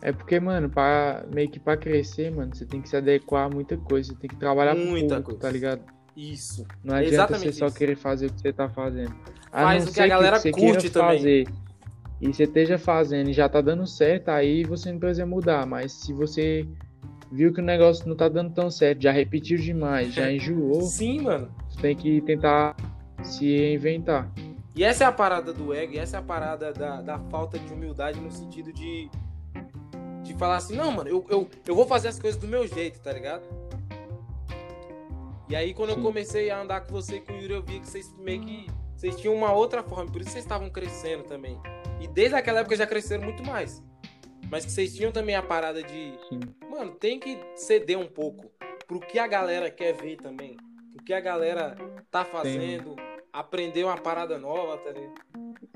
É porque, mano, pra, meio que pra crescer, mano, você tem que se adequar a muita coisa. Você tem que trabalhar Muita público, coisa. tá ligado? Isso. Não adianta Exatamente você só isso. querer fazer o que você tá fazendo. A Faz o que a galera você curte também. fazer e você esteja fazendo e já tá dando certo, aí você não precisa mudar. Mas se você viu que o negócio não tá dando tão certo, já repetiu demais, já enjoou, Sim, mano. você tem que tentar se reinventar. E essa é a parada do ego, e essa é a parada da, da falta de humildade no sentido de. Falar assim, não, mano, eu, eu, eu vou fazer as coisas do meu jeito, tá ligado? E aí quando eu Sim. comecei a andar com você e com o Yuri, eu vi que vocês meio que. Vocês tinham uma outra forma, por isso vocês estavam crescendo também. E desde aquela época já cresceram muito mais. Mas que vocês tinham também a parada de. Sim. Mano, tem que ceder um pouco pro que a galera quer ver também. Pro que a galera tá fazendo, aprender uma parada nova, tá ligado?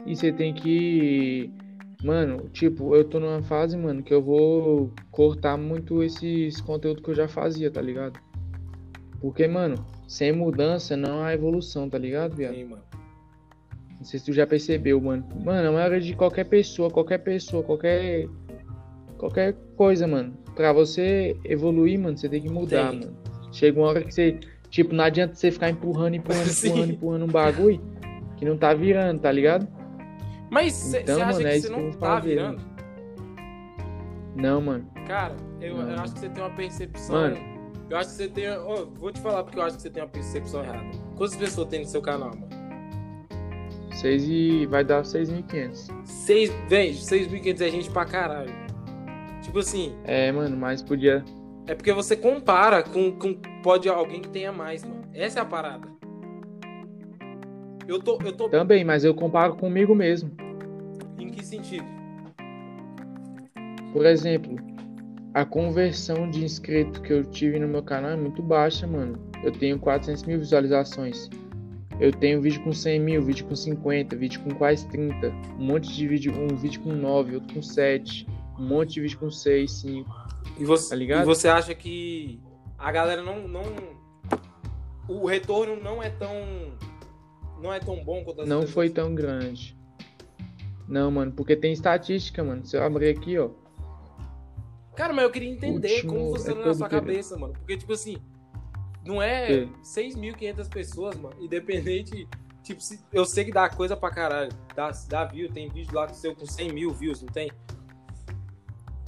E você tem que. Mano, tipo, eu tô numa fase, mano, que eu vou cortar muito esses conteúdos que eu já fazia, tá ligado? Porque, mano, sem mudança não há evolução, tá ligado, viado? Sim, mano. Não sei se tu já percebeu, mano. Mano, a maioria de qualquer pessoa, qualquer pessoa, qualquer. Qualquer coisa, mano. Pra você evoluir, mano, você tem que mudar, mano. Chega uma hora que você. Tipo, não adianta você ficar empurrando, empurrando, empurrando, empurrando um bagulho que não tá virando, tá ligado? Mas você Então, acha mano, é que você eu não tá virando? Não, mano. Cara, eu, eu Não. acho que você tem uma percepção. Mano. Eu acho que você tem. ó, vou te falar porque eu acho que você tem uma percepção errada. Quantas pessoas tem no seu canal, mano? Seis e. Vai dar 6.500. Seis. Vem, 6.500 é gente pra caralho. Tipo assim, É, mano, mas podia. é porque você compara com, com. Pode alguém que tenha mais, mano. Essa é a parada. Eu tô. Eu tô. Também, mas eu comparo comigo mesmo. Em que sentido? Por exemplo, a conversão de inscrito que eu tive no meu canal é muito baixa, mano. Eu tenho 400 mil visualizações. Eu tenho vídeo com 100 mil, vídeo com 50, vídeo com quase 30. Um monte de vídeo, um vídeo com 9, outro com 7. Um monte de vídeo com 6, 5. E você, Tá ligado? e você acha que a galera não, não. O retorno não é tão. Não é tão bom quanto as Não pessoas- foi tão grande. Não, mano, porque tem estatística, mano. Se eu abrir aqui, ó. Cara, mas eu queria entender Último como funciona é na sua cabeça, mano. Porque, tipo assim, não é Que? 6.500 pessoas, mano. Independente. Tipo, se- eu sei que dá coisa pra caralho. Dá, dá view, tem vídeo lá com seu com 100 mil views, não tem?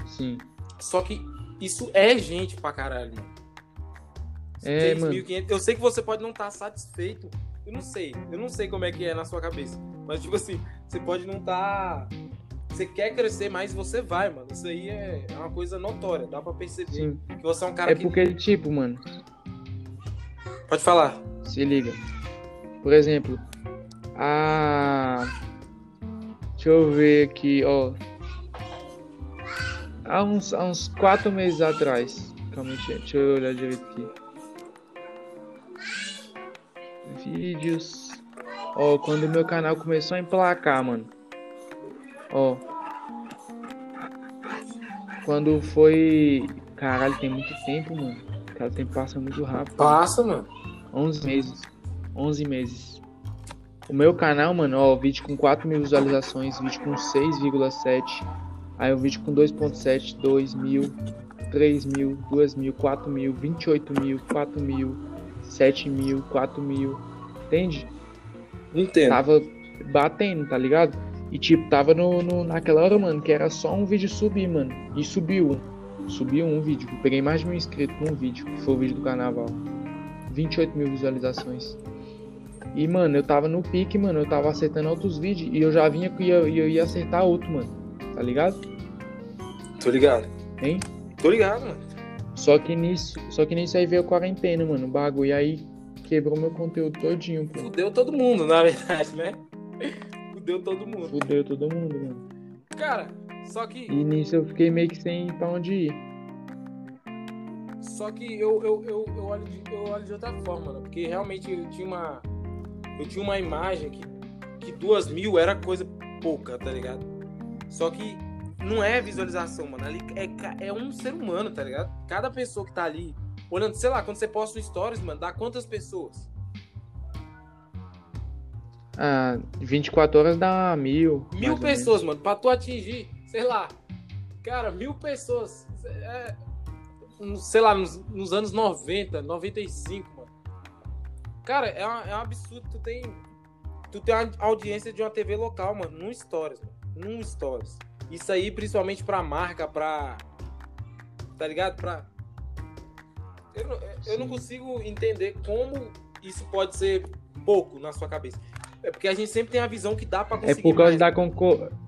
Sim. Só que isso é gente pra caralho, mano. É, mano. 6.500. Eu sei que você pode não estar satisfeito. Eu não sei. Eu não sei como é que é na sua cabeça. Mas, tipo assim, você pode não estar. Você quer crescer mais você vai, mano. Isso aí é é uma coisa notória. Dá pra perceber Sim. que você é um cara É que. porque, tipo, mano, Pode falar. se liga. Por exemplo, a. Deixa eu ver aqui, ó. Há uns, há uns quatro meses atrás. Calma aí, deixa eu olhar direito aqui. Vídeos. Ó, quando meu canal começou a emplacar, mano. Ó. Quando foi. Caralho, tem muito tempo, mano. Cara, o tempo passa muito rápido. Passa, mano. 11 meses. 11 meses. O meu canal, mano, ó, vídeo com 4 mil visualizações, vídeo com 6,7. Aí o vídeo com 2,7, 2 mil, 3 mil, 2 mil, 4 mil, 28 mil, 4 mil, 7 mil, 4 mil. Entende? Entendo. Tava batendo, tá ligado? E tipo, tava no, no- naquela hora, mano, que era só um vídeo subir, mano. E subiu. Subiu um vídeo. Eu peguei mais de mil inscritos num vídeo, que foi o vídeo do carnaval. 28 mil visualizações. E, mano, eu tava no pique, mano. Eu tava acertando outros vídeos. E eu já vinha que eu, eu ia acertar outro, mano. Tá ligado? Tô ligado. Hein? Tô ligado, mano. Só que nisso. Só que nisso aí veio a quarentena, mano. O bagulho. E aí quebrou meu conteúdo todinho, pô. Fudeu todo mundo, na verdade, né? Fudeu todo mundo. Fudeu todo mundo, mano. Cara, só que. E nisso eu fiquei meio que sem pra onde ir. Só que eu, eu, eu, eu, olho de, eu olho de outra forma, mano. Porque realmente eu tinha uma. Eu tinha uma imagem que, que duas mil era coisa pouca, tá ligado? Só que não é visualização, mano. Ali é, é um ser humano, tá ligado? Cada pessoa que tá ali, olhando, sei lá, quando você posta um stories, mano, dá quantas pessoas? Ah, 24 horas dá mil. Mil pessoas, mano, pra tu atingir, sei lá, Cara, mil pessoas. É, sei lá, nos, nos, anos 90, 95, mano. Cara, é, uma, é um absurdo. Tu tem. Tu tem a audiência de uma TV local, mano, num Stories, mano. Num Stories. Isso aí, principalmente pra marca, pra. Tá ligado? Pra. Eu, eu não consigo entender como isso pode ser pouco na sua cabeça. É porque a gente sempre tem a visão que dá pra conseguir. É por causa mais. da concorrência.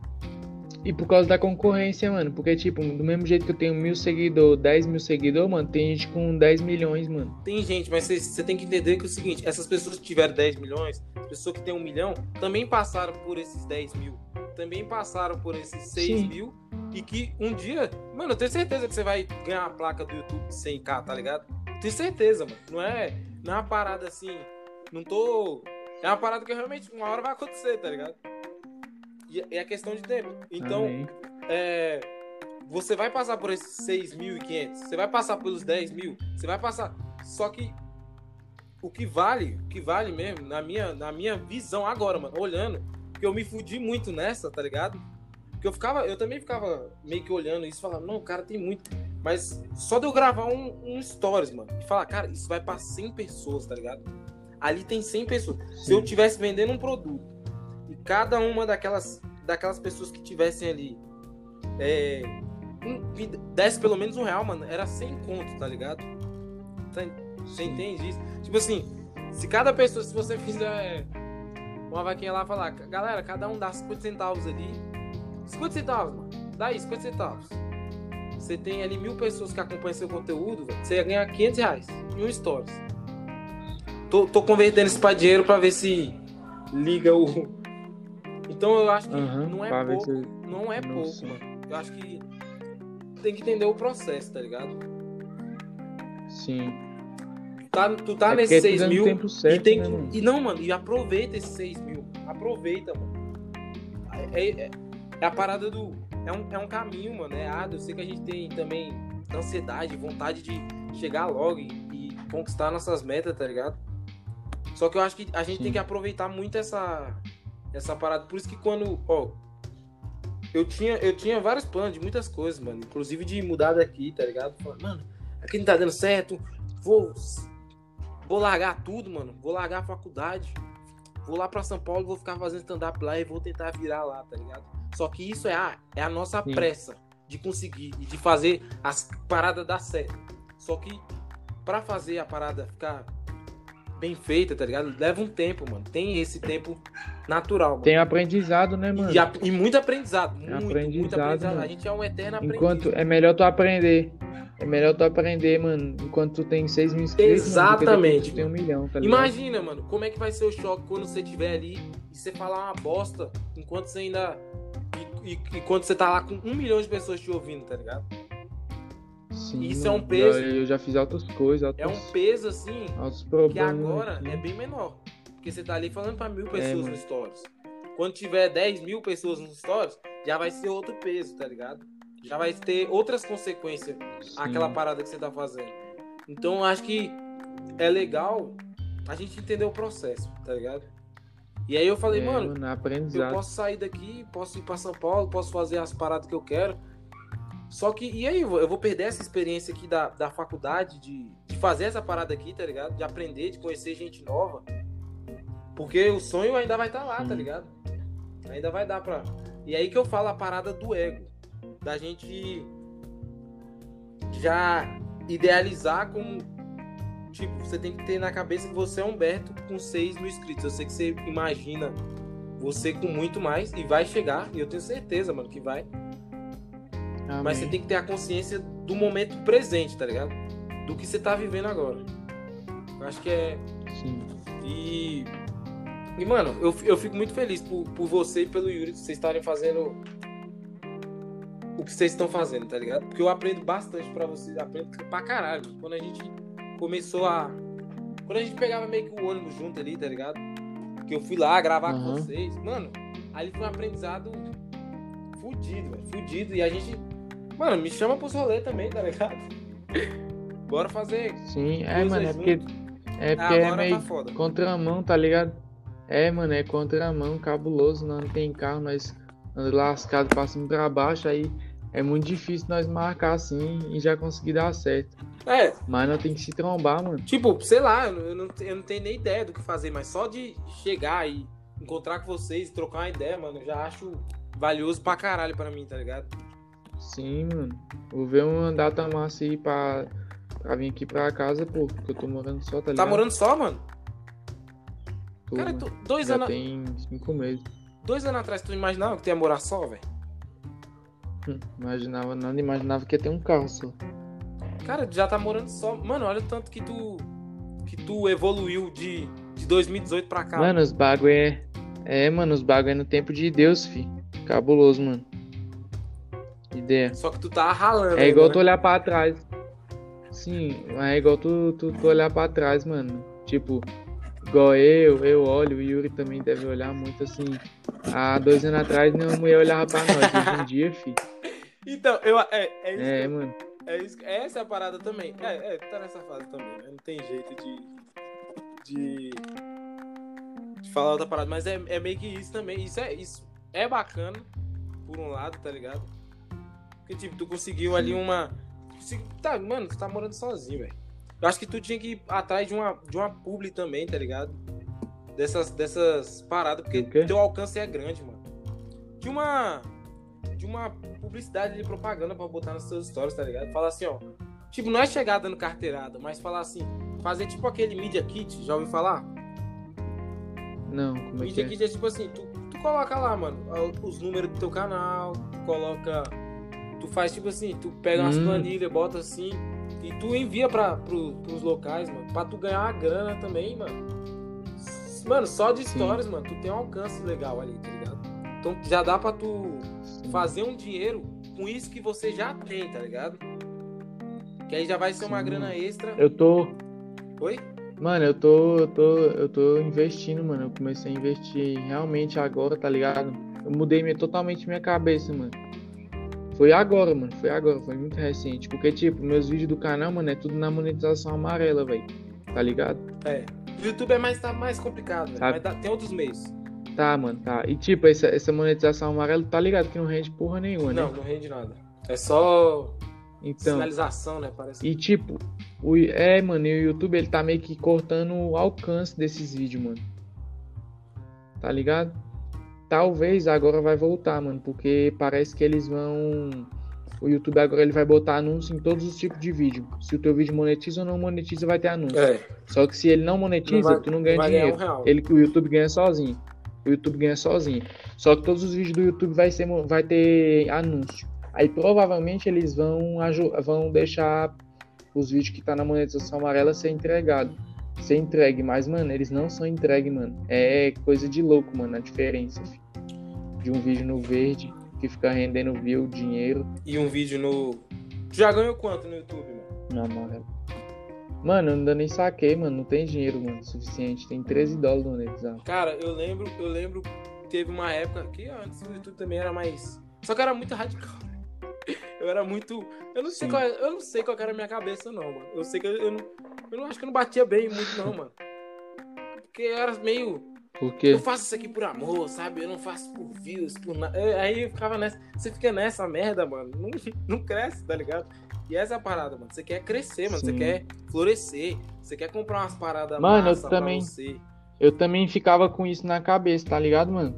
E por causa da concorrência, mano. Porque, tipo, do mesmo jeito que eu tenho mil seguidores, 10 mil seguidores, mano, tem gente com 10 milhões, mano. Tem gente, mas você tem que entender que é o seguinte: essas pessoas que tiveram 10 milhões, pessoas que têm um milhão, também passaram por esses 10 mil. Também passaram por esses 6 Sim. mil. E que um dia, mano, eu tenho certeza que você vai ganhar a placa do YouTube de 100k, tá ligado? Tenho certeza, mano. Não é, não é uma parada assim. Não tô. É uma parada que realmente uma hora vai acontecer, tá ligado? E é questão de tempo. Então, é, você vai passar por esses 6.500, você vai passar pelos 10 mil, você vai passar. Só que o que vale, o que vale mesmo, na minha, na minha visão agora, mano, olhando, que eu me fudi muito nessa, tá ligado? Porque eu ficava, eu também ficava meio que olhando isso, falando, não, o cara tem muito. Mas só de eu gravar um, um stories, mano, e falar, cara, isso vai pra 100 pessoas, tá ligado? Ali tem 100 pessoas. Sim. Se eu tivesse vendendo um produto cada uma daquelas, daquelas pessoas que tivessem ali é, um, desse pelo menos um real, mano, era sem conto, tá ligado? Tá, você entende isso? Tipo assim, se cada pessoa, se você fizer uma vaquinha lá falar, galera, cada um dá 50 centavos ali. 50 centavos, mano. Dá aí, 50 centavos. Você tem ali mil pessoas que acompanham seu conteúdo, você ia ganhar 500 reais em um stories. Tô, tô convertendo isso pra dinheiro pra ver se liga o, então eu acho que uhum, não é pouco. Se... Não é pouco, mano. Eu acho que tem que entender o processo, tá ligado? Sim. Tá, tu tá é nesses 6 mil. Tempo certo, e, tem né, e não, mano, e aproveita esses 6 mil. Aproveita, mano. É, é, é, a parada do. É um, é um caminho, mano. É árduo. Eu sei que a gente tem também ansiedade, vontade de chegar logo e, e conquistar nossas metas, tá ligado? Só que eu acho que a gente Sim. tem que aproveitar muito essa, essa parada. Por isso que quando, ó, eu tinha, eu tinha vários planos de muitas coisas, mano. Inclusive de mudar daqui, tá ligado? Falando, mano, aqui não tá dando certo. Vou, vou largar tudo, mano. Vou largar a faculdade. Vou lá pra São Paulo, vou ficar fazendo stand-up lá e vou tentar virar lá, tá ligado? Só que isso é a, é a nossa Sim. pressa de conseguir e de fazer as paradas dar certo. Só que para fazer a parada ficar bem feita, tá ligado? Leva um tempo, mano. Tem esse tempo natural. Mano. Tem aprendizado, né, mano? E, e muito aprendizado. Muito, aprendizado, muito aprendizado. A gente é um eterno aprendiz. Enquanto é melhor tu aprender. É melhor tu aprender, mano, enquanto tu tem 6 mil inscritos. Exatamente. Mano, tu tem um milhão, tá Imagina, mano, como é que vai ser o choque quando você estiver ali e você falar uma bosta enquanto você ainda. E, e, e quando você tá lá com um milhão de pessoas te ouvindo, tá ligado? Sim, Isso é um peso. Eu, eu já fiz outras coisas. É um peso, assim, que agora aqui. é bem menor. Porque você tá ali falando pra mil é, pessoas é, no Stories. Quando tiver 10 mil pessoas nos Stories, já vai ser outro peso, tá ligado? Já vai ter outras consequências Sim. aquela parada que você tá fazendo. Então, acho que é legal a gente entender o processo, tá ligado? E aí eu falei, é, mano, eu posso sair daqui, posso ir pra São Paulo, posso fazer as paradas que eu quero. Só que, e aí, eu vou perder essa experiência aqui da, da faculdade, de, de fazer essa parada aqui, tá ligado? De aprender, de conhecer gente nova. Porque o sonho ainda vai estar tá lá, tá ligado? Ainda vai dar pra. E aí que eu falo a parada do ego. Da gente já idealizar como. Tipo, você tem que ter na cabeça que você é Humberto com 6 mil inscritos. Eu sei que você imagina você com muito mais e vai chegar. E eu tenho certeza, mano, que vai. Amém. Mas você tem que ter a consciência do momento presente, tá ligado? Do que você tá vivendo agora. Eu acho que é. Sim. E. E, mano, eu, eu fico muito feliz por, por você e pelo Yuri, vocês estarem fazendo que vocês estão fazendo, tá ligado? Porque eu aprendo bastante pra vocês, aprendo pra caralho. Quando a gente começou a. Quando a gente pegava meio que o ônibus junto ali, tá ligado? Que eu fui lá gravar uhum. com vocês, mano, ali foi um aprendizado fudido, velho. Fudido. E a gente Mano, me chama pros rolês também, tá ligado? Bora fazer. Sim, é, mano, é porque. É porque é tá meio tá contramão, tá ligado? É, mano, é contramão, cabuloso, não tem carro, nós andamos lascado, passando pra baixo, aí é muito difícil nós marcar assim e já conseguir dar certo. É, Mas nós tem que se trombar, mano. tipo, sei lá, eu não, eu não tenho nem ideia do que fazer, mas só de chegar e encontrar com vocês, trocar uma ideia, mano, eu já acho valioso pra caralho pra mim, tá ligado? Sim, mano. Vou ver uma data massa aí pra, pra vir aqui pra casa, pô. Porque eu tô morando só, tá ligado? Tá morando só, mano? Tô, Cara, mano. dois anos, tem cinco meses. dois anos atrás tu imaginava que tu ia morar só, velho? Imaginava nada, imaginava que ia ter um carro só. Cara, já tá morando só. Mano, olha o tanto que tu que tu evoluiu de, de 2018 pra cá. Mano, os bagulho é. É, mano, os bagulho é no tempo de Deus, fi. Cabuloso, mano. Ideia. Só que tu tá ralando. É igual tu né? olhar pra trás. Sim, é igual tu, tu, tu olhar pra trás, mano. Tipo, igual eu, eu olho, o Yuri também deve olhar muito assim. Há dois anos atrás, nenhuma mulher olhava pra nós. Hoje em dia, fi. Então, eu, é, é isso. É, que- mano. É isso, essa é a parada também. É, é, tá nessa fase também, né? Não tem jeito de. de. de falar outra parada, mas é, é meio que isso também. Isso é, isso é bacana, por um lado, tá ligado? Porque, tipo, tu conseguiu ali uma. Tá, mano, tu tá morando sozinho, velho. Eu acho que tu tinha que ir atrás de uma, de uma publi também, tá ligado? Dessas, dessas paradas, porque teu alcance é grande, mano. De uma. De uma publicidade de propaganda pra botar nos seus stories, tá ligado? Falar assim, ó. Tipo, não é chegar dando carteirada, mas falar assim, fazer tipo aquele Media Kit, já ouviu falar? Não, como é que Media é? Kit é tipo assim, tu, tu coloca lá, mano, os números do teu canal, tu coloca. Tu faz tipo assim, tu pega umas Hum. planilhas, bota assim, e tu envia pra, pro, pros locais, mano, pra tu ganhar uma grana também, mano. Mano, só de Sim. stories, mano, tu tem um alcance legal ali, tá ligado? Então já dá pra tu Sim. fazer um dinheiro com isso que você já tem, tá ligado? Que aí já vai ser uma Sim. grana extra. Eu tô. Oi? Mano, eu tô, eu tô, eu tô investindo, mano. Eu comecei a investir realmente agora, tá ligado? Eu mudei minha, totalmente minha cabeça, mano. Foi agora, mano. Foi agora, foi muito recente. Porque, tipo, meus vídeos do canal, mano, é tudo na monetização amarela, velho. Tá ligado? É. O YouTube é mais, tá mais complicado, velho. Sabe? Mas dá- tem outros meios. Tá, mano, tá. E, tipo, essa, essa monetização amarela, tá ligado? Que não rende porra nenhuma, né? Não, não rende nada. É só Então. sinalização, né? Parece. E tipo, o, é, mano, e o YouTube ele tá meio que cortando o alcance desses vídeos, mano. Tá ligado? Talvez agora vai voltar, mano, porque parece que eles vão. O YouTube agora ele vai botar anúncio em todos os tipos de vídeo. Se o teu vídeo monetiza ou não monetiza, vai ter anúncio. É. Só que se ele não monetiza, Não vai- tu não ganha não dinheiro. um. Ele que o YouTube ganha sozinho. O YouTube ganha sozinho. Só que todos os vídeos do YouTube vai, ser, vai ter anúncio. Aí provavelmente eles vão, vão deixar os vídeos que tá na monetização amarela ser entregado. Ser entregue. Mas, mano, eles não são entregue, mano. É coisa de louco, mano, a diferença. fi. De um vídeo no verde que fica rendendo view, dinheiro E um vídeo no. Tu já ganhou quanto no YouTube, mano? no amarelo. Mano, eu ainda nem saquei, mano. Não tem dinheiro, mano, suficiente. Tem 13 dólares monetizado. Cara, eu lembro, eu lembro que teve uma época que antes o YouTube também era mais. Só que era muito radical. Eu era muito. Eu não sei Sim. qual, é- eu não sei qual era a minha cabeça, não, mano. Eu sei que eu, eu não. Eu não acho que eu não batia bem muito, não, mano. Porque eu era meio. Porque Eu faço isso aqui por amor, sabe? Eu não faço por views, por nada. Aí eu ficava nessa. Você fica nessa merda, mano. Não, não cresce, tá ligado? E essa é a parada, mano. Você quer crescer, mano. Você Sim. quer florescer. Você quer comprar umas paradas Mano, eu também. você. eu também ficava com isso na cabeça, tá ligado, mano?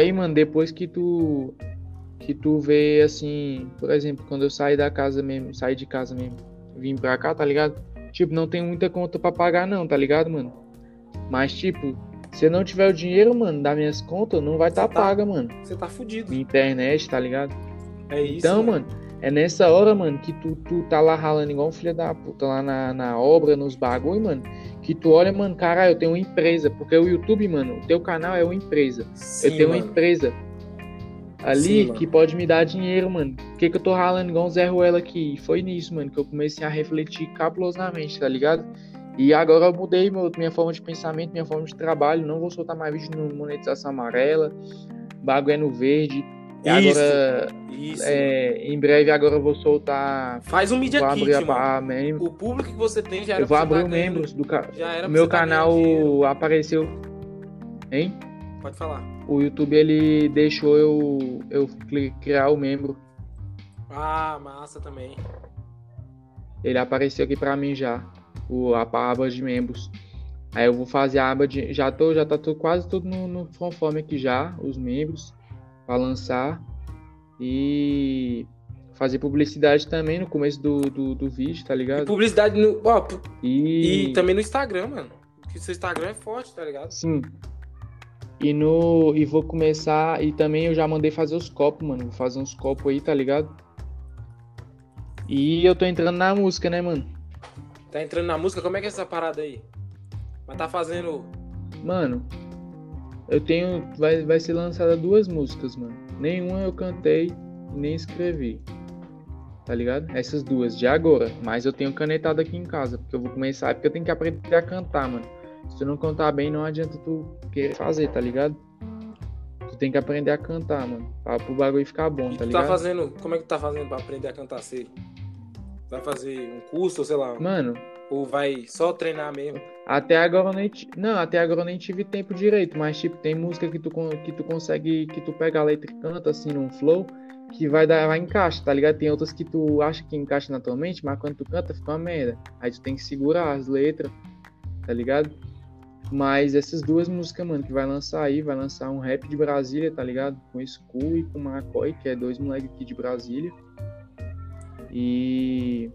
Aí, mano, depois que tu. Que tu vê assim, por exemplo, quando eu saí da casa mesmo, saí de casa mesmo, vim pra cá, tá ligado? Tipo, não tem muita conta pra pagar, não, tá ligado, mano? Mas, tipo, se eu não tiver o dinheiro, mano, das minhas contas, não vai tá Você tá- paga, mano. Você tá fudido. Minha internet, tá ligado? É isso. Então, mano, é nessa hora, mano, que tu, tu tá lá ralando igual um filho da puta lá na, na obra, nos bagulho, mano. Que tu olha, mano, caralho, eu tenho uma empresa. Porque o YouTube, mano, o teu canal é uma empresa. Sim, eu tenho uma mano. empresa ali Sim, que pode me dar dinheiro, mano. Por que, que eu tô ralando igual um Zé Ruela aqui? E foi nisso, mano, que eu comecei a refletir cabulosamente, tá ligado? E agora eu mudei meu, minha forma de pensamento, minha forma de trabalho. Não vou soltar mais vídeo no monetização amarela. Bagulho é no verde. E Isso, agora, Isso. é, em breve, agora eu vou soltar. Faz um Media Kit, a, a. O público que você tem já era Eu vou abrir tá o membros do ca... Meu tá canal apareceu. Hein? Pode falar. O YouTube ele deixou eu, eu criar o membro. Ah, massa também. Ele apareceu aqui pra mim já. O, a aba de membros. Aí eu vou fazer a aba de. Já tô, já tá tudo, quase tudo no, no conforme aqui já, os membros, para lançar. E fazer publicidade também no começo do, do, do vídeo, tá ligado? E publicidade no. Ó, E, e também no Instagram, mano. Porque seu Instagram é forte, tá ligado? Sim. E no. E vou começar. E também eu já mandei fazer os copos, mano. Vou fazer uns copos aí, tá ligado? E eu tô entrando na música, né, mano? Tá entrando na música, como é que é essa parada aí? Mas tá fazendo. Mano, eu tenho. Vai, vai ser lançada duas músicas, mano. Nenhuma eu cantei nem escrevi. Tá ligado? Essas duas, de agora. Mas eu tenho canetado aqui em casa. Porque eu vou começar. Porque eu tenho que aprender a cantar, mano. Se tu não cantar bem, não adianta tu querer fazer, tá ligado? Tu tem que aprender a cantar, mano. Pra pro bagulho ficar bom, tá tu ligado? tá fazendo. Como é que tu tá fazendo pra aprender a cantar cedo? Vai fazer um curso, ou sei lá. Mano, Ou vai só treinar mesmo? Até agora eu nem não, até agora eu nem tive tempo direito, mas tipo, tem música que tu que tu consegue que tu pega a letra e canta assim num flow que vai dar vai encaixa, tá ligado? Tem outras que tu acha que encaixa na tua mente, mas quando tu canta fica uma merda. Aí tu tem que segurar as letras, tá ligado? Mas essas duas músicas, mano, que vai lançar aí, vai lançar um rap de Brasília, tá ligado? Com Skull e com McCoy, que é dois moleques aqui de Brasília. E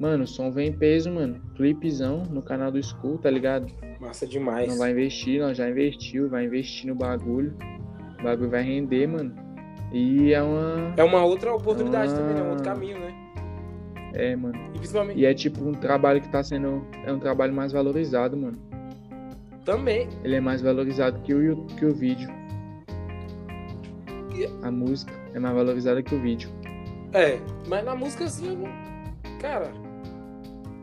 Mano, o som vem em peso, mano. Clipezão no canal do Skull, tá ligado? Massa demais. Não vai investir, não, já investiu, vai investir no bagulho. O bagulho vai render, mano. E é uma. É uma outra oportunidade Ah. também, né? Um outro caminho, né? É, mano. E principalmente. E é tipo um trabalho que tá sendo. É um trabalho mais valorizado, mano. Também. Ele é mais valorizado que o, que o vídeo. E- A música é mais valorizada que o vídeo. É. Mas na música, assim, eu não. Cara.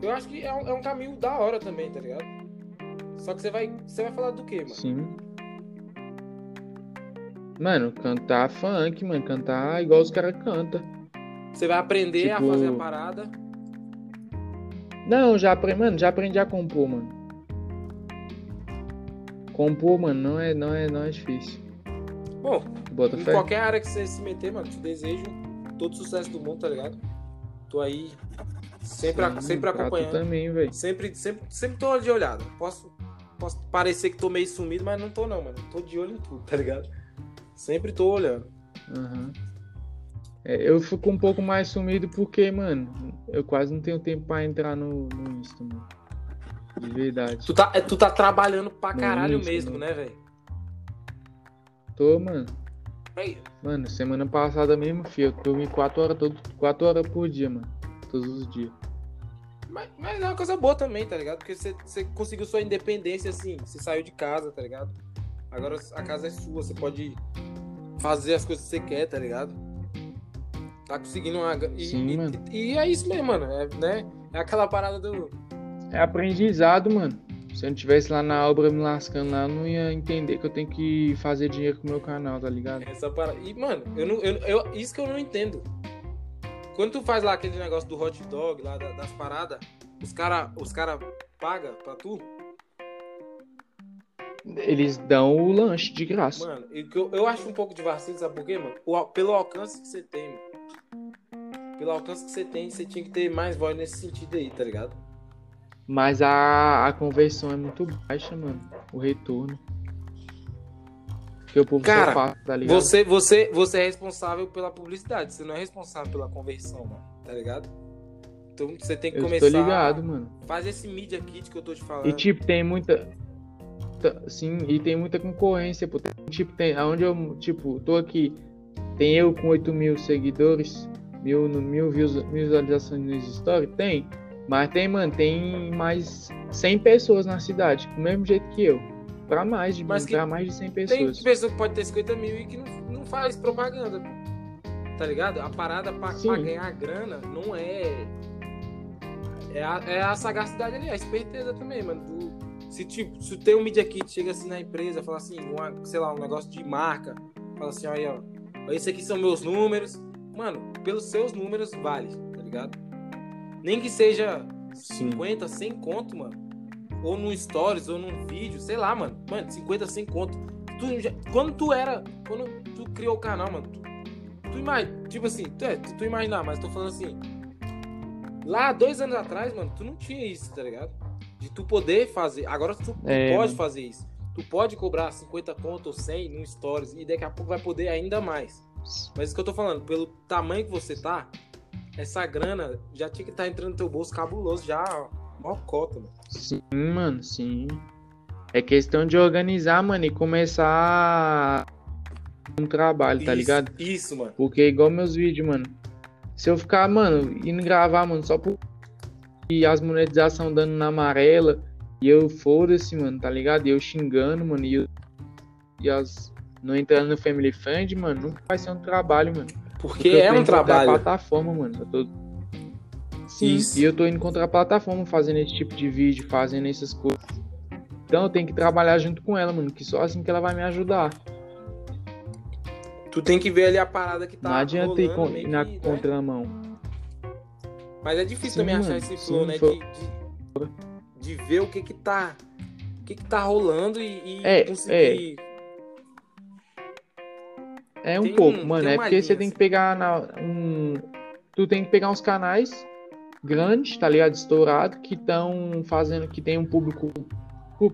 Eu acho que é um, é um caminho da hora também, tá ligado? Só que você vai. Você vai falar do quê, mano? Sim. Mano, cantar funk, mano. Cantar igual os caras cantam. Você vai aprender a Tipo- fazer a parada. Não, já aprendi, mano, já aprendi a compor, mano. Compor, mano, não é, não é, não é difícil. Bom, Bota em fé. qualquer área que você se meter, mano, te desejo todo sucesso do mundo, tá ligado? Tô aí sempre, a- Sim, sempre pra tu acompanhando. também, velho. Sempre, sempre, sempre tô de olhada. Posso, posso parecer que tô meio sumido, mas não tô não, mano. Tô de olho em tudo, tá ligado? Sempre tô olhando. Aham. É, eu fico um pouco mais sumido porque, mano, eu quase não tenho tempo pra entrar no, no Insta, mano. De verdade. Tu tá, é, tu tá trabalhando pra caralho mesmo, né? velho? Tô, mano. Aí, Mano, semana passada mesmo, filho, eu dormi 4 horas, todo, 4 horas por dia, mano. Todos os dias. Mas, mas é uma coisa boa também, tá ligado? Porque você, você conseguiu sua independência, assim. Você saiu de casa, tá ligado? Agora a casa é sua, você pode fazer as coisas que você quer, tá ligado? Tá conseguindo uma. E, Sim, e, mano. e é isso mesmo, mano. É, né? é aquela parada do. É aprendizado, mano. Se eu não tivesse lá na obra me lascando lá, eu não ia entender que eu tenho que fazer dinheiro com o meu canal, tá ligado? Essa parada. E, mano, eu não, eu, eu- isso que eu não entendo. Quando tu faz lá aquele negócio do hot dog, lá da- das paradas, os cara, os cara pagam pra tu? Eles dão o lanche de graça. Mano, eu, eu acho um pouco de vacilo, sabe por quê, mano? O pelo alcance que você tem, mano. Pelo alcance que você tem, você tinha que ter mais voz nesse sentido aí, tá ligado? Mas a, a conversão é muito baixa, mano. O retorno. Porque o povo Cara, só fala, tá ligado? Você, você, você é responsável pela publicidade, você não é responsável pela conversão, mano, tá ligado? Então você tem que Eu começar. tô ligado, mano. Faz esse media kit que eu tô te falando. E tipo, tem muita. tá- Sim, e tem muita concorrência, pô. Tem, tipo, tem. Aonde eu, tipo, tô aqui. Tem eu com 8 mil seguidores, mil, no- mil, visualizações nos stories? Tem. Mas tem, mano, tem mais 100 pessoas na cidade, do mesmo jeito que eu. Pra mais de, Mas pra mais de 100 Tem pessoas. pessoa que pode ter 50 mil e que não, não faz propaganda. Tá ligado? A parada pra, pra ganhar grana não é. É a, é a sagacidade ali, a esperteza também, mano. Tu- se, tipo, se tem um Media Kit, chega assim na empresa, fala assim, uma, sei lá, um negócio de marca, fala assim, aí, ó, ó, esse aqui são meus números. Mano, pelos seus números vale, tá ligado? Nem que seja Sim. 50, 100 conto, mano. Ou num stories, ou num vídeo, sei lá, mano. Mano, 50, 100 conto. Tu já- quando tu era. Quando tu criou o canal, mano, tu tu imagina, tipo assim, tu, é, tu, tu imaginar, mas tô falando assim. Lá, dois anos atrás, mano, tu não tinha isso, tá ligado? De tu poder fazer. Agora tu, É, pode mano. fazer isso. Tu pode cobrar 50 conto ou 100 no Stories e daqui a pouco vai poder ainda mais. Mas isso que eu tô falando, pelo tamanho que você tá, essa grana já tinha que estar entrando no teu bolso cabuloso, já, ó, cota, mano. Sim, mano, sim. É questão de organizar, mano, e começar um trabalho, tá Isso, ligado? Isso, mano. Porque igual meus vídeos, mano. Se eu ficar, mano, indo gravar, mano, só por. E as monetização dando na amarela. E eu foda-se, mano, tá ligado? E eu xingando, mano. E, eu- e as. Não entrando no Family Friend, mano, nunca vai ser um trabalho, mano. Porque eu é um contra a trabalho. plataforma, mano. Eu tô... Sim, Isso. e eu tô indo contra a plataforma fazendo esse tipo de vídeo, fazendo essas coisas. Então eu tenho que trabalhar junto com ela, mano, que só assim que ela vai me ajudar. Tu tem que ver ali a parada que tá não adianta ir, com, na né? contramão. Mas é difícil Sim, também achar mano, esse sim, flow, né? foi- De, de, de ver o que que tá. O que que tá rolando e, e É, conseguir. É um Tem pouco, mano. tem É porque você linha, tem assim. que pegar na, um. Tu tem que pegar uns canais grandes, tá ligado? Estourado, que estão fazendo, que tem um público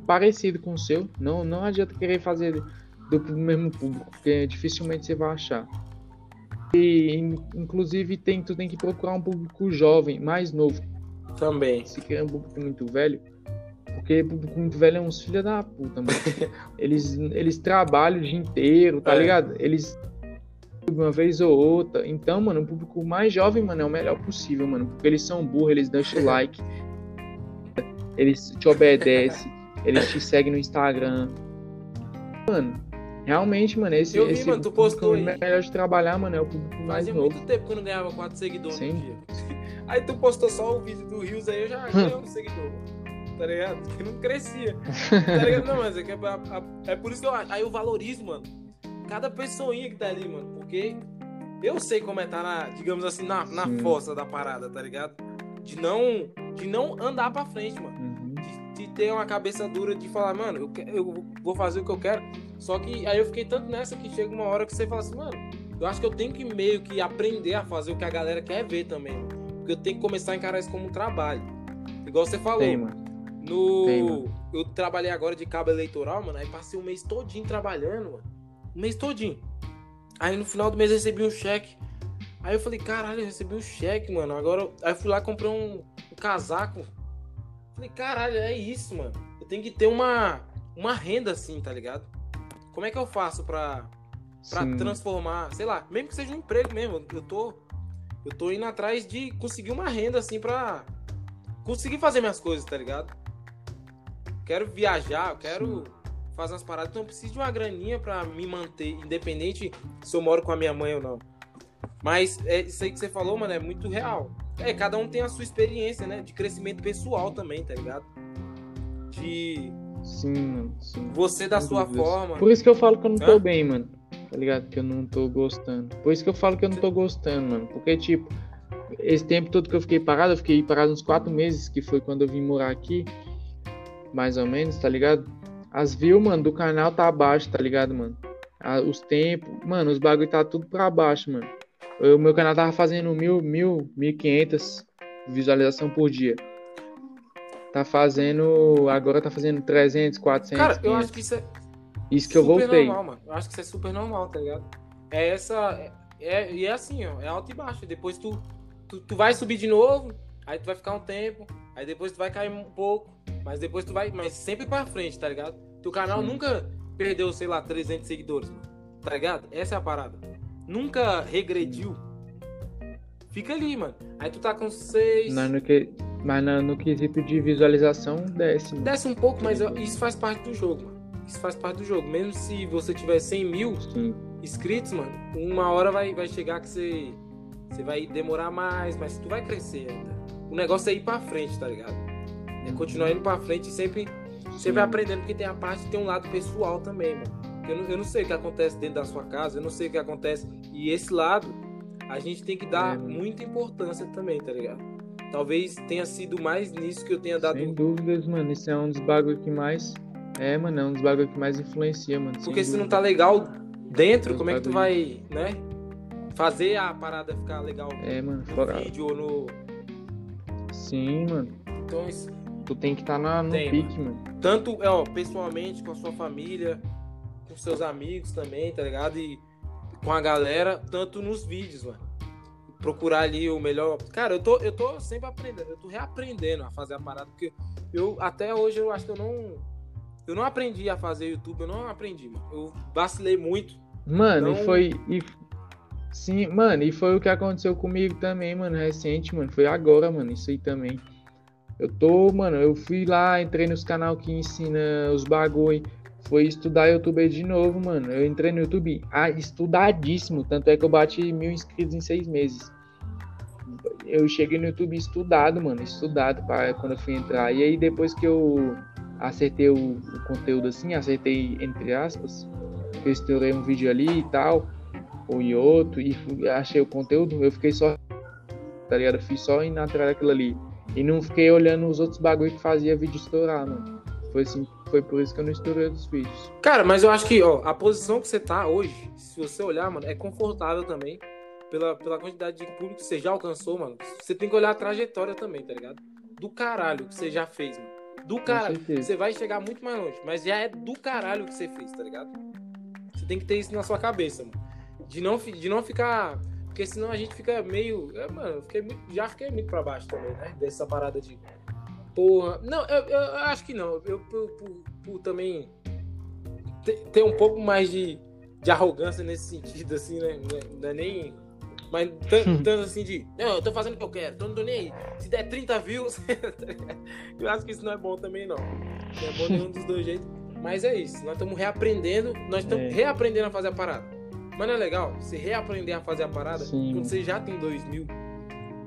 parecido com o seu. Não, não adianta querer fazer do mesmo público, porque dificilmente você vai achar. E in- inclusive tem, tu tem que procurar um público jovem, mais novo. Também. Se quer um público muito velho, porque público muito velho é uns filha da puta, mano. eles, eles trabalham o dia inteiro, tá É. ligado? Eles uma vez ou outra. Então, mano, o público mais jovem, mano, é o melhor possível, mano. Porque eles são burros, eles deixam o like, eles te obedecem, eles te seguem no Instagram. Mano, realmente, mano, esse, Eu vi, esse mano, tu postou aí. melhor de trabalhar, mano, é o público mais Fazia novo. muito tempo que eu não ganhava 4 seguidores Sim. no dia. Aí tu postou só o vídeo do Rios aí, eu já ganhei um seguidor. Tá ligado? Que não crescia. Tá ligado? Não, mas é, que é, é por isso que eu, aí eu valorizo, mano. Cada pessoinha que tá ali, mano. Porque eu sei como é tá na, digamos assim, na, na Sim. força da parada, tá ligado? De não, de não andar pra frente, mano. Uhum. de, de ter uma cabeça dura de falar, mano, eu, eu vou fazer o que eu quero. Só que aí eu fiquei tanto nessa que chega uma hora que você fala assim, mano, eu acho que eu tenho que meio que aprender a fazer o que a galera quer ver também. mano. Porque eu tenho que começar a encarar isso como um trabalho. Igual você falou, Tem, mano. No. Tem, eu trabalhei agora de cabo eleitoral, mano. Aí passei um mês todinho trabalhando, mano. Um mês todinho. Aí no final do mês eu recebi um cheque. Aí eu falei, caralho, eu recebi um cheque, mano. Agora. eu- Aí eu fui lá e comprei um, um casaco. Falei, caralho, é isso, mano. Eu tenho que ter uma, uma renda assim, tá ligado? Como é que eu faço pra, pra Sim. transformar, sei lá, mesmo que seja um emprego mesmo, eu tô eu tô indo atrás de conseguir uma renda assim pra conseguir fazer minhas coisas, tá ligado? Quero viajar, eu quero fazer umas paradas, então eu preciso de uma graninha pra me manter independente se eu moro com a minha mãe ou não. Mas é isso aí que você falou, mano, é muito real. É, cada um tem a sua experiência, né, de crescimento pessoal também, tá ligado? De Sim, mano. Sim. você da sua dúvidas. forma. Por isso que eu falo que eu não tô Hã? bem, mano. Tá ligado? Que eu não tô gostando. Por isso que eu falo que eu não tô gostando, mano. Porque, tipo, esse tempo todo que eu fiquei parado, eu fiquei parado uns quatro meses, que foi quando eu vim morar aqui. Mais ou menos, tá ligado? As views, mano, do canal tá abaixo, tá ligado, mano? Os tempos, mano, os bagulho tá tudo pra baixo, mano. O meu canal tava fazendo mil, mil, mil quinhentas visualização por dia. Tá fazendo, agora tá fazendo 300, 400, Cara, eu 500. acho que isso é Isso que eu voltei. normal, mano. Eu acho que isso é super normal, tá ligado? É essa. É, é- e é assim, ó. É alto e baixo. Depois tu, tu, tu vai subir de novo, aí tu vai ficar um tempo, aí depois tu vai cair um pouco, mas depois tu vai. Mas sempre pra frente, tá ligado? Teu canal Sim. nunca perdeu, sei lá, 300 seguidores, mano. Tá ligado? Essa é a parada. Nunca regrediu. Fica ali, mano. Aí tu tá com 6. Mas no, que, mas no, quesito de visualização, desce. mano. Desce um pouco, mas isso faz parte do jogo, mano. Isso faz parte do jogo. Mesmo se você tiver 100 mil, Sim. inscritos, mano, uma hora vai, vai chegar que você, você vai demorar mais, mas tu vai crescer ainda. O negócio é ir pra frente, tá ligado? É continuar indo pra frente e sempre, sempre Sim. aprendendo, porque tem a parte, tem um lado pessoal também, mano. Eu não, eu não sei o que acontece dentro da sua casa, eu não sei o que acontece. E esse lado, a gente tem que dar É, muita importância também, tá ligado? Talvez tenha sido mais nisso que eu tenha dado. Sem dúvidas, mano. Isso é um dos bagulho que mais. É, mano, é um dos bagulho que mais influencia, mano. Porque se não tá legal dentro, como é que tu vai, né? fazer a parada ficar legal É, mano, no fora. vídeo ou no. Sim, mano. Então, isso- Tu tem que estar tá no Tem, pique, mano. tanto é, ó, pessoalmente, com a sua família, com seus amigos também, tá ligado? E com a galera, tanto nos vídeos, mano. Procurar ali o melhor. Cara, eu tô, eu tô sempre aprendendo, eu tô reaprendendo a fazer a parada, porque eu até hoje eu acho que eu não. Eu não aprendi a fazer YouTube, eu não aprendi, mano. Eu vacilei muito. Mano, Não- e foi. E... Sim, mano, e foi o que aconteceu comigo também, mano, recente, mano. Foi agora, mano, isso aí também. Eu tô, mano, eu fui lá, entrei nos canal que ensina os bagulho. Foi estudar YouTube de novo, mano. Eu entrei no YouTube ah, estudadíssimo. Tanto é que eu bati mil inscritos em seis meses. Eu cheguei no YouTube estudado, mano. Estudado para quando eu fui entrar. E aí depois que eu acertei o, o conteúdo assim, acertei entre aspas, eu estourei um vídeo ali e tal, ou em outro, e achei o conteúdo, eu fiquei só, tá ligado? Eu fiz só indo atrás daquilo ali. E não fiquei olhando os outros bagulho que fazia vídeo estourar, mano. Foi assim, foi por isso que eu não estourei os vídeos. Cara, mas eu acho que, ó, a posição que você tá hoje, se você olhar, mano, é confortável também. Pela, pela quantidade de público que você já alcançou, mano. Você tem que olhar a trajetória também, tá ligado? Do caralho que você já fez, mano. Do caralho. Você vai chegar muito mais longe. Mas já é do caralho que você fez, tá ligado? Você tem que ter isso na sua cabeça, mano. De não, de não ficar. Porque senão a gente fica meio. É, mano, fiquei muito- já fiquei muito pra baixo também, né? Dessa parada de. Porra. Não, eu, eu- acho que não. Eu, por, por- por também ter, ter um pouco mais de, de arrogância nesse sentido, assim, né? Não é, é nem. Mas tan- tanto assim de. Não, eu tô fazendo o que eu quero, então não tô nem aí. Se der 30 views. eu acho que isso não é bom também, não. Não é bom nenhum dos dois jeitos. Mas é isso. Nós estamos reaprendendo. Nós estamos É. reaprendendo a fazer a parada. Mas não é legal você reaprender a fazer a parada Sim. quando você já tem 2 mil.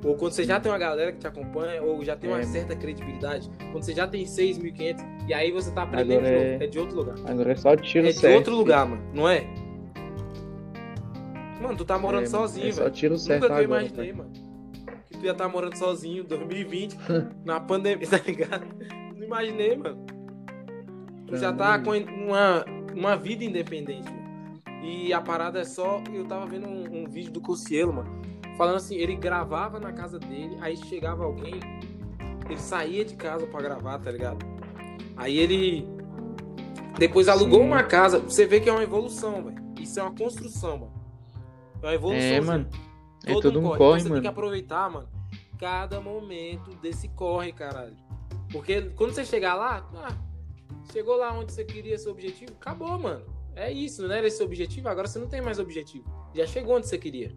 Ou quando você já tem uma galera que te acompanha, ou já tem uma É. certa credibilidade. Quando você já tem 6.500 e aí você tá aprendendo Agora de novo. é- É de outro lugar. Agora é só tiro É certo. de outro lugar, mano. Não é? Mano, tu tá morando É, sozinho, é só velho. tiro certo Nunca que eu imaginei, pai. mano. Que tu ia estar morando sozinho, 2020, na pandemia, tá ligado? Não imaginei, mano. Tu já tá com uma, uma vida independente, mano. E a parada é só. Eu tava vendo um, um vídeo do Cossielo, mano. Falando assim, ele gravava na casa dele, aí chegava alguém, ele saía de casa pra gravar, tá ligado? Aí ele. Depois alugou Sim. uma casa. Você vê que é uma evolução, velho. Isso é uma construção, mano. É uma evolução. É, mano. É Todo todo um corre. corre, então você tem que aproveitar, mano, cada momento desse corre, caralho. Porque quando você chegar lá, ah, chegou lá onde você queria seu objetivo, acabou, mano. É isso, não era esse objetivo, agora você não tem mais objetivo. Já chegou onde você queria.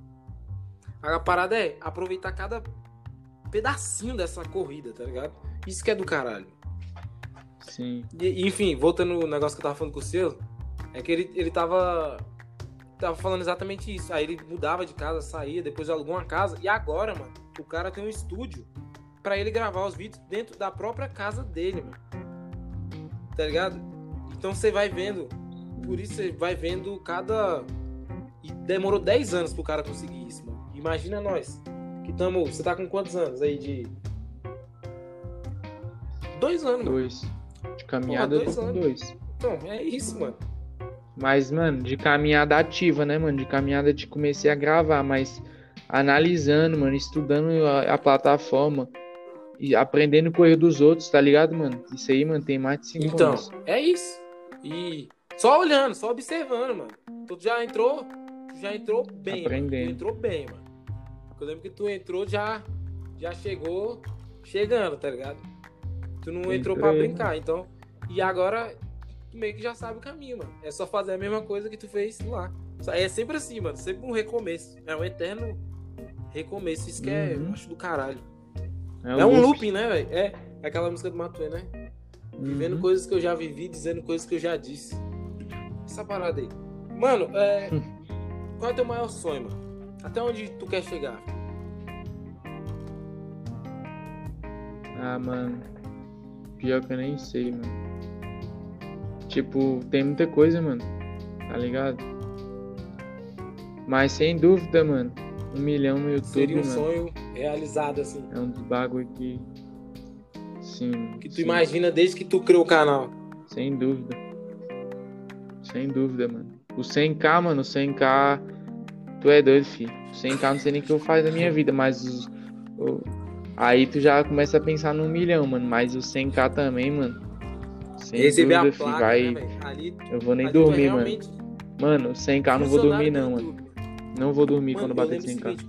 A parada é aproveitar cada pedacinho dessa corrida, tá ligado? Isso que é do caralho. Sim. E, enfim, voltando no negócio que eu tava falando com o selo, é que ele, ele tava. Tava falando exatamente isso. Aí ele mudava de casa, saía, depois alugou uma casa. E agora, mano, o cara tem um estúdio pra ele gravar os vídeos dentro da própria casa dele, mano. Tá ligado? Então você vai vendo. Por isso você vai vendo cada. E demorou 10 anos pro cara conseguir isso, mano. Imagina nós. Que tamo. Você tá com quantos anos aí de. Dois anos, mano. Dois. De caminhada eu dois tô com anos. dois. Então, é isso, mano. Mas, mano, de caminhada ativa, né, mano? De caminhada de comecei a gravar, mas analisando, mano, estudando a, a plataforma e aprendendo o erro dos outros, tá ligado, mano? Isso aí, mano, tem mais de cinco Então, anos. é isso. E só olhando, só observando, mano. Tu já entrou, tu já entrou bem, Aprendendo. mano. Tu entrou bem, mano. Eu lembro que tu entrou já já chegou chegando, tá ligado? Tu não entrou pra Entrei, brincar, então. E agora tu meio que já sabe o caminho, mano. É só fazer a mesma coisa que tu fez lá. É sempre assim, mano. Sempre um recomeço. É um eterno recomeço. Isso que é, Uhum. eu acho do caralho. É, É, um loop. looping, né, velho? É, é aquela música do Matuê, né? Vivendo Uhum. coisas que eu já vivi, dizendo coisas que eu já disse. Essa parada aí. Mano, é... qual é o teu maior sonho, mano? Até onde tu quer chegar? Ah, mano. Pior que eu nem sei, mano. Tipo, tem muita coisa, mano. Tá ligado? Mas sem dúvida, mano. Um milhão no YouTube, Seria um mano. sonho realizado, assim. É um dos bagulho que. Sim. Que tu sim, imagina desde que tu criou o canal. Sem dúvida. Sem dúvida, mano. O 100k, mano, o 100k Tu é doido, filho. 100k não sei nem o que eu faço da minha vida, mas os, o- aí tu já começa a pensar num milhão, mano. Mas os 100k também, mano. Sem Receber a dúvida, filho, placa, vai. né? Ali, eu vou nem dormir, mano. realmente Mano, 100k eu não vou dormir do não, mano. Não vou dormir Mano, quando bater lembro o 100k. seguinte,